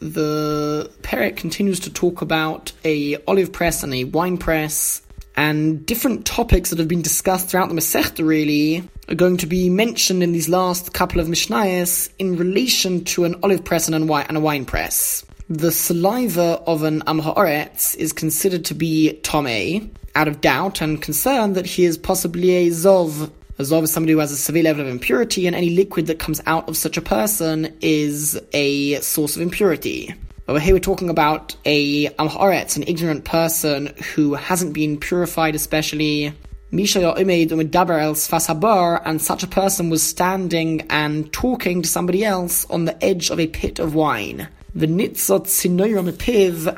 The Perek continues to talk about a olive press and a wine press, and different topics that have been discussed throughout the Masechta really are going to be mentioned in these last couple of Mishnayos in relation to an olive press and a wine press. The saliva of an Am Haaretz is considered to be Tomei, out of doubt and concern that he is possibly a Zov. A Zov as somebody who has a severe level of impurity, and any liquid that comes out of such a person is a source of impurity. Over here we're talking about a Am Haaretz, an ignorant person who hasn't been purified especially, Misha and such a person was standing and talking to somebody else on the edge of a pit of wine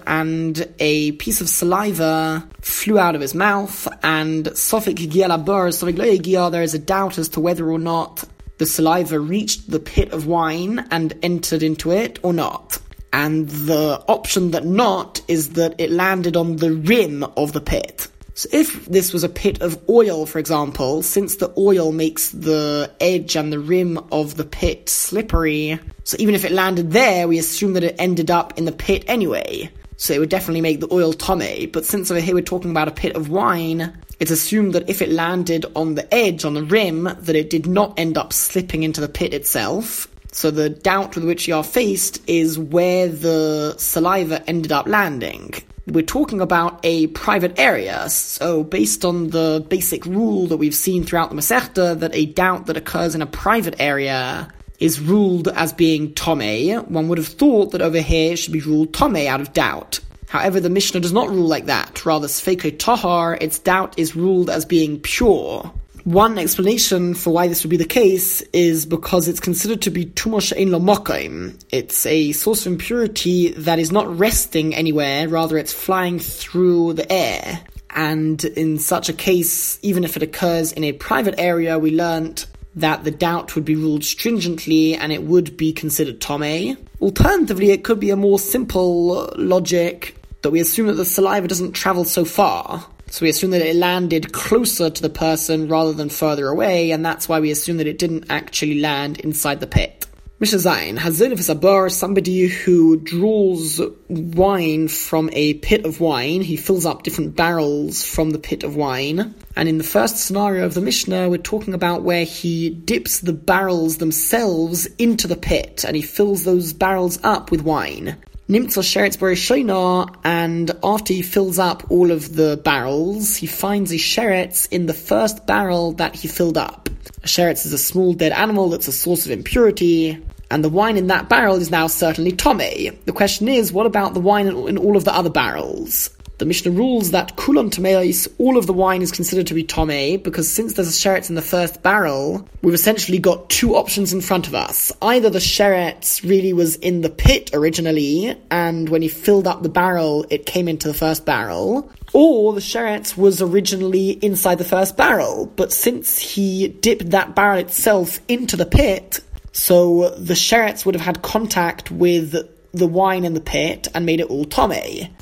and a piece of saliva flew out of his mouth, and sofik gialabur, sofik there is a doubt as to whether or not the saliva reached the pit of wine and entered into it or not. And the option that not is that it landed on the rim of the pit. So if this was a pit of oil, for example, since the oil makes the edge and the rim of the pit slippery, so even if it landed there, we assume that it ended up in the pit anyway. So it would definitely make the oil tome, But since over here we're talking about a pit of wine, it's assumed that if it landed on the edge, on the rim, that it did not end up slipping into the pit itself. So the doubt with which you are faced is where the saliva ended up landing we're talking about a private area. So, based on the basic rule that we've seen throughout the Masechta, that a doubt that occurs in a private area is ruled as being Tome, one would have thought that over here it should be ruled Tome out of doubt. However, the Mishnah does not rule like that. Rather, Sfeiko Tahar, its doubt is ruled as being pure. One explanation for why this would be the case is because it's considered to be tumosh ein lo It's a source of impurity that is not resting anywhere, rather it's flying through the air. And in such a case, even if it occurs in a private area, we learnt that the doubt would be ruled stringently and it would be considered tome. Alternatively, it could be a more simple logic that we assume that the saliva doesn't travel so far. So we assume that it landed closer to the person rather than further away, and that's why we assume that it didn't actually land inside the pit. Mishnah Zayin, Hazin is somebody who draws wine from a pit of wine. He fills up different barrels from the pit of wine. And in the first scenario of the Mishnah, we're talking about where he dips the barrels themselves into the pit and he fills those barrels up with wine. Nimtza Sheretz Shoina, and after he fills up all of the barrels, he finds a Sheretz in the first barrel that he filled up. A Sheretz is a small dead animal that's a source of impurity, and the wine in that barrel is now certainly Tome. The question is, what about the wine in all of the other barrels? The Mishnah rules that kulon tameis, all of the wine is considered to be tome, because since there's a sheretz in the first barrel, we've essentially got two options in front of us. Either the sheretz really was in the pit originally, and when he filled up the barrel, it came into the first barrel, or the sheretz was originally inside the first barrel, but since he dipped that barrel itself into the pit, so the sheretz would have had contact with the wine in the pit and made it all tome.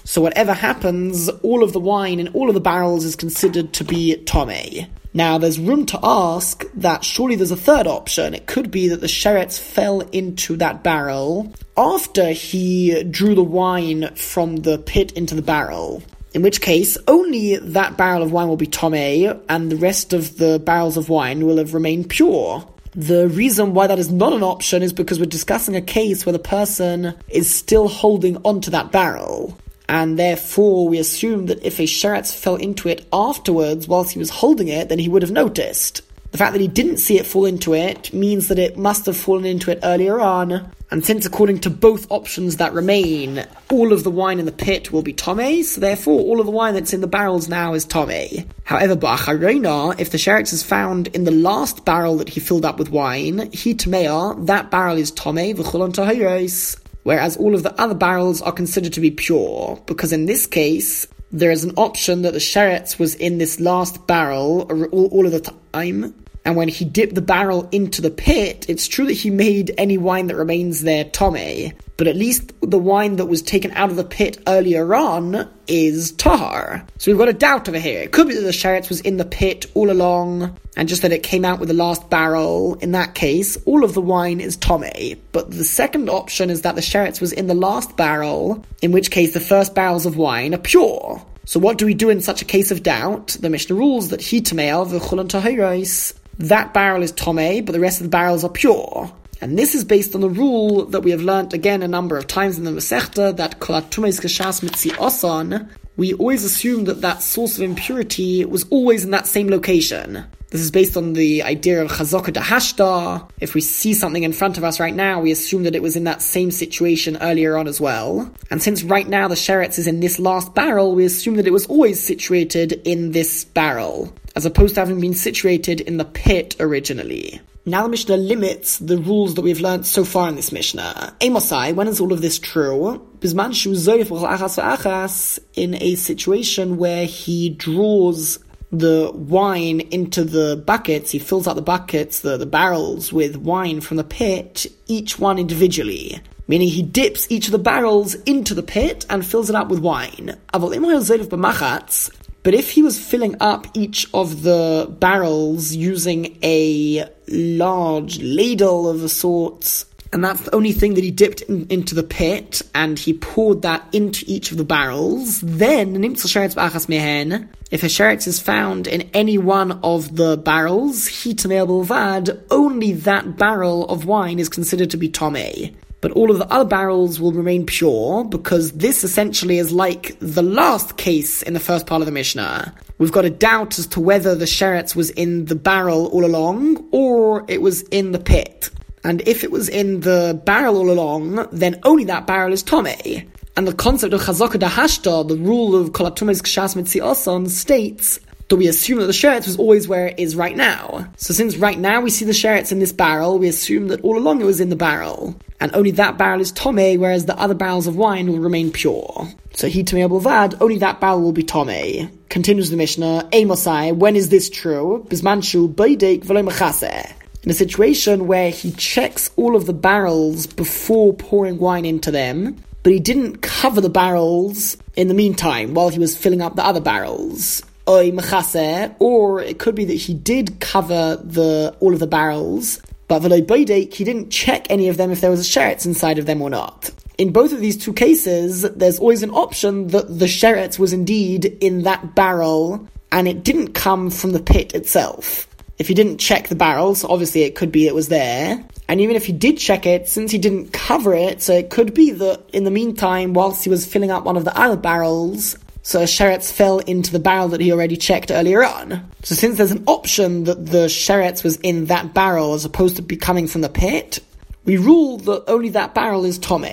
So whatever happens, all of the wine in all of the barrels is considered to be tome. Now, there's room to ask that surely there's a third option. It could be that the sheretz fell into that barrel after he drew the wine from the pit into the barrel. In which case, only that barrel of wine will be tome, and the rest of the barrels of wine will have remained pure. The reason why that is not an option is because we're discussing a case where the person is still holding onto that barrel. And therefore, we assume that if a sheretz fell into it afterwards whilst he was holding it, then he would have noticed. The fact that he didn't see it fall into it means that it must have fallen into it earlier on, and since according to both options that remain, all of the wine in the pit will be Tome, so therefore all of the wine that's in the barrels now is Tome. However, Ba'acharena, if the sheretz is found in the last barrel that he filled up with wine, he Tamea, that barrel is Tome, v'chulon tahiris. Whereas all of the other barrels are considered to be pure, because in this case, there is an option that the sheretz was in this last barrel all, all of the time, and when he dipped the barrel into the pit, it's true that he made any wine that remains there tome, but at least the wine that was taken out of the pit earlier on is tahar. So we've got a doubt over here. It could be that the sheretz was in the pit all along, and just that it came out with the last barrel. In that case, all of the wine is tome. But the second option is that the sheretz was in the last barrel, in which case the first barrels of wine are pure. So what do we do in such a case of doubt? The Mishnah rules that hitamel v'chulan tahiros that barrel is tome, but the rest of the barrels are pure. And this is based on the rule that we have learnt again a number of times in the Masechta that kolatumes kashas mitzi osan. We always assume that that source of impurity was always in that same location. This is based on the idea of chazaka dahashta. If we see something in front of us right now, we assume that it was in that same situation earlier on as well. And since right now the sheretz is in this last barrel, we assume that it was always situated in this barrel as opposed to having been situated in the pit originally. Now the Mishnah limits the rules that we've learned so far in this Mishnah. Amosai, when is all of this true? In a situation where he draws the wine into the buckets, he fills out the buckets, the, the barrels with wine from the pit, each one individually. Meaning he dips each of the barrels into the pit and fills it up with wine. But if he was filling up each of the barrels using a large ladle of a sort, and that's the only thing that he dipped in, into the pit, and he poured that into each of the barrels, then if a sheretz is found in any one of the barrels, only that barrel of wine is considered to be tome but all of the other barrels will remain pure because this essentially is like the last case in the first part of the Mishnah. We've got a doubt as to whether the sheretz was in the barrel all along or it was in the pit. And if it was in the barrel all along, then only that barrel is tome. And the concept of chazaka dahashta, the rule of kolatumes kshas mitzi states that we assume that the sheretz was always where it is right now. So since right now we see the sheretz in this barrel, we assume that all along it was in the barrel. And only that barrel is tome, whereas the other barrels of wine will remain pure. So he tome vad, only that barrel will be tome. Continues the Mishnah, Amosai, when is this true? Bismanshu baidek v'lo in a situation where he checks all of the barrels before pouring wine into them, but he didn't cover the barrels in the meantime while he was filling up the other barrels or it could be that he did cover the all of the barrels, but he didn't check any of them if there was a sheretz inside of them or not. In both of these two cases, there's always an option that the sheretz was indeed in that barrel and it didn't come from the pit itself. If he didn't check the barrels, obviously it could be it was there. And even if he did check it, since he didn't cover it, so it could be that in the meantime, whilst he was filling up one of the other barrels, so sheretz fell into the barrel that he already checked earlier on. So since there's an option that the sheretz was in that barrel as opposed to be coming from the pit, we rule that only that barrel is tome.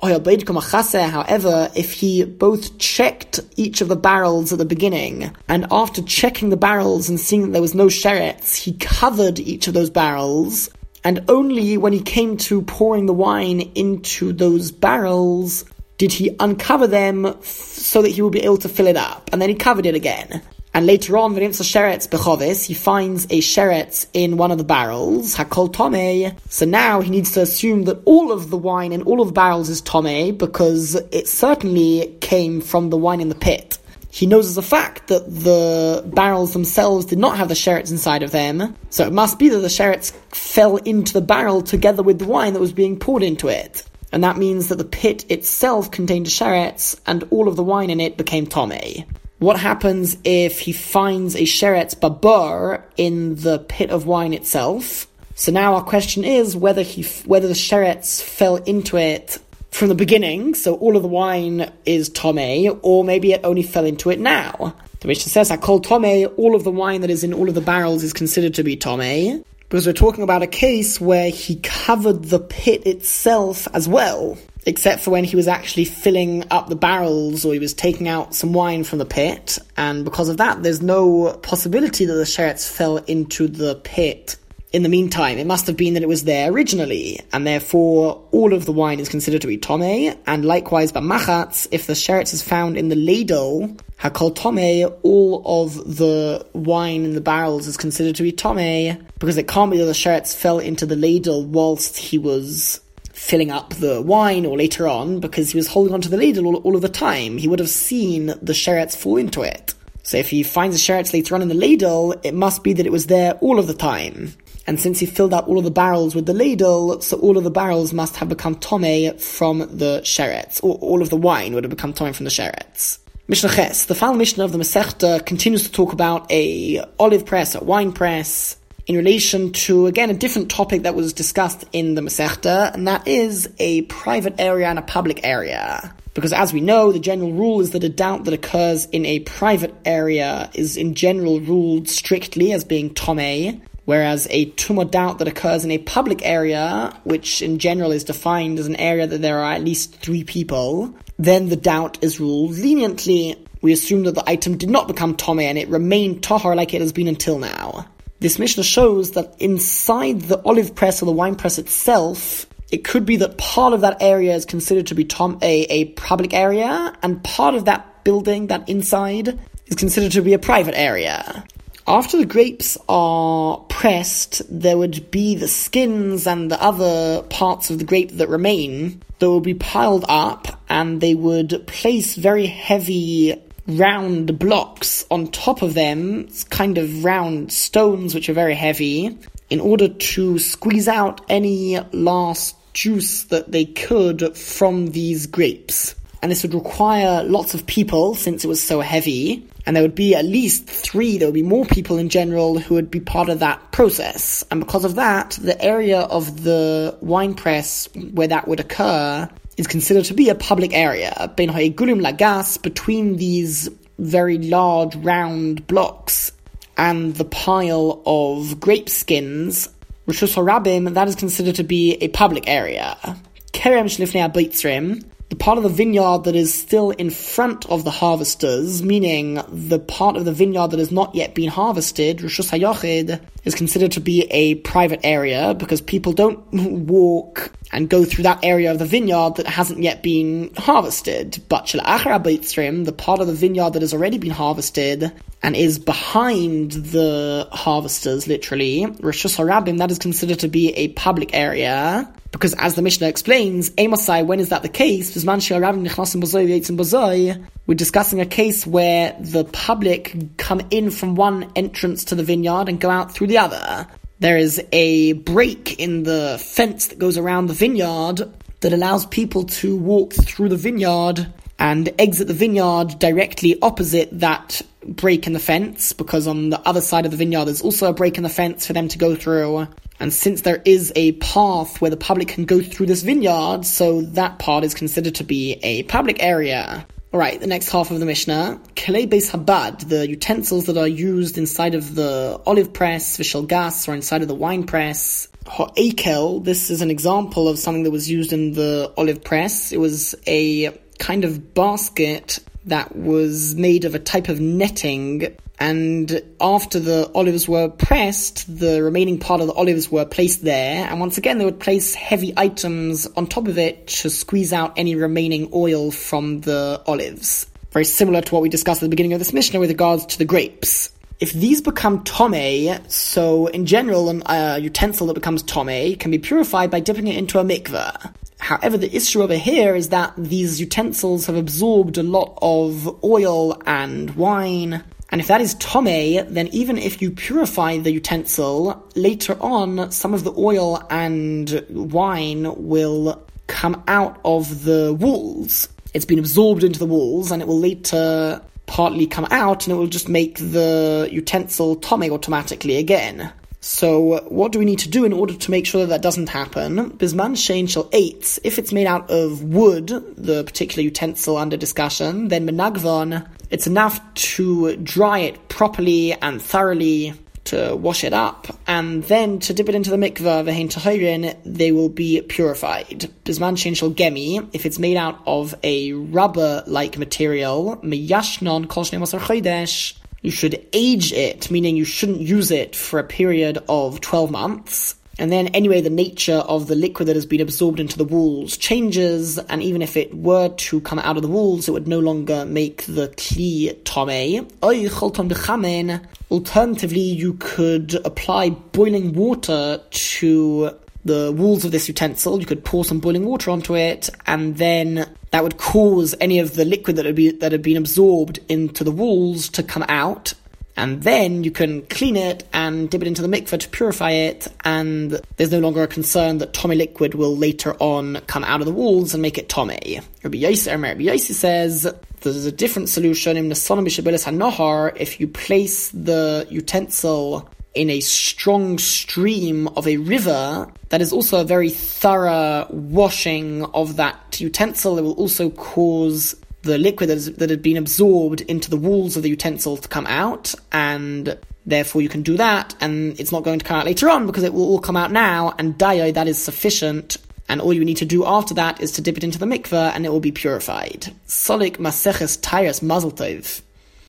However, if he both checked each of the barrels at the beginning, and after checking the barrels and seeing that there was no sheretz, he covered each of those barrels, and only when he came to pouring the wine into those barrels did he uncover them so that he would be able to fill it up. And then he covered it again. And later on, V'nimtza sheretz bechovis, he finds a sheretz in one of the barrels, hakol tome. So now he needs to assume that all of the wine in all of the barrels is tome, because it certainly came from the wine in the pit. He knows as a fact that the barrels themselves did not have the sheretz inside of them, so it must be that the sheretz fell into the barrel together with the wine that was being poured into it and that means that the pit itself contained a sheretz, and all of the wine in it became tome. What happens if he finds a sheretz babur in the pit of wine itself? So now our question is whether he whether the sheretz fell into it from the beginning, so all of the wine is tome, or maybe it only fell into it now. The Mishnah says, "hakol tome all of the wine that is in all of the barrels is considered to be tome." because we're talking about a case where he covered the pit itself as well, except for when he was actually filling up the barrels or he was taking out some wine from the pit, and because of that, there's no possibility that the sheretz fell into the pit in the meantime. It must have been that it was there originally, and therefore all of the wine is considered to be tome, and likewise by machatz, if the sheretz is found in the ladle, hakol tome, all of the wine in the barrels is considered to be tome, because it can't be that the sheretz fell into the ladle whilst he was filling up the wine or later on, because he was holding onto the ladle all, all of the time. He would have seen the sheretz fall into it. So if he finds the sheretz later on in the ladle, it must be that it was there all of the time. And since he filled up all of the barrels with the ladle, so all of the barrels must have become tome from the sheretz. Or all of the wine would have become tome from the sheretz. Mishnah Ches, the final Mishnah of the Masechta continues to talk about a olive press, a wine press, in relation to, again, a different topic that was discussed in the Masechta, and that is a private area and a public area. Because as we know, the general rule is that a doubt that occurs in a private area is in general ruled strictly as being tome, whereas a tumah doubt that occurs in a public area, which in general is defined as an area that there are at least three people, then the doubt is ruled leniently. We assume that the item did not become tome and it remained tahar like it has been until now. This Mishnah shows that inside the olive press or the wine press itself, it could be that part of that area is considered to be tom- a, a public area, and part of that building, that inside, is considered to be a private area. After the grapes are pressed, there would be the skins and the other parts of the grape that remain that would be piled up, and they would place very heavy round blocks on top of them, kind of round stones which are very heavy, in order to squeeze out any last juice that they could from these grapes. And this would require lots of people since it was so heavy, and there would be at least three, there would be more people in general who would be part of that process. And because of that, the area of the wine press where that would occur is considered to be a public area. Lagas, between these very large round blocks and the pile of grape skins, Harabim, that is considered to be a public area. Kerem part of the vineyard that is still in front of the harvesters, meaning the part of the vineyard that has not yet been harvested, Rishus Hayochid, is considered to be a private area because people don't walk and go through that area of the vineyard that hasn't yet been harvested. But the part of the vineyard that has already been harvested and is behind the harvesters, literally, Rishus Harabim, that is considered to be a public area because as the Mishnah explains, Amosai, when is that the case? We're discussing a case where the public come in from one entrance to the vineyard and go out through the other. There is a break in the fence that goes around the vineyard that allows people to walk through the vineyard and exit the vineyard directly opposite that break in the fence because on the other side of the vineyard there's also a break in the fence for them to go through. And since there is a path where the public can go through this vineyard, so that part is considered to be a public area. Alright, the next half of the Mishnah. Kelei Beis Habad, the utensils that are used inside of the olive press, vishal gas, or inside of the wine press. Ho'ekel, this is an example of something that was used in the olive press. It was a kind of basket that was made of a type of netting and after the olives were pressed, the remaining part of the olives were placed there, and once again they would place heavy items on top of it to squeeze out any remaining oil from the olives. Very similar to what we discussed at the beginning of this Mishnah with regards to the grapes. If these become tome, so in general, a uh, utensil that becomes tome can be purified by dipping it into a mikveh. However, the issue over here is that these utensils have absorbed a lot of oil and wine, and if that is tome, then even if you purify the utensil, later on, some of the oil and wine will come out of the walls. It's been absorbed into the walls, and it will later partly come out, and it will just make the utensil tome automatically again. So, what do we need to do in order to make sure that that doesn't happen? Bisman shein shel eitz, if it's made out of wood, the particular utensil under discussion, then menagvon, it's enough to dry it properly and thoroughly to wash it up, and then to dip it into the mikveh, vehein tahirin, they will be purified. Bisman shein shel gemi, if it's made out of a rubber-like material, miyashnon kol chodesh, you should age it, meaning you shouldn't use it for a period of 12 months. And then, anyway, the nature of the liquid that has been absorbed into the walls changes, and even if it were to come out of the walls, it would no longer make the kli tome. Alternatively, you could apply boiling water to the walls of this utensil. You could pour some boiling water onto it, and then that would cause any of the liquid that had, be, that had been absorbed into the walls to come out. And then you can clean it and dip it into the mikveh to purify it, and there's no longer a concern that tome liquid will later on come out of the walls and make it tome. Rabbi Yossi, Rabbi Yossi says there's a different solution in the if you place the utensil in a strong stream of a river that is also a very thorough washing of that utensil. It will also cause the liquid that, is, that had been absorbed into the walls of the utensil to come out, and therefore you can do that, and it's not going to come out later on because it will all come out now, and dayo, that is sufficient. And all you need to do after that is to dip it into the mikveh and it will be purified. Solik Maseches Taharos Mazel.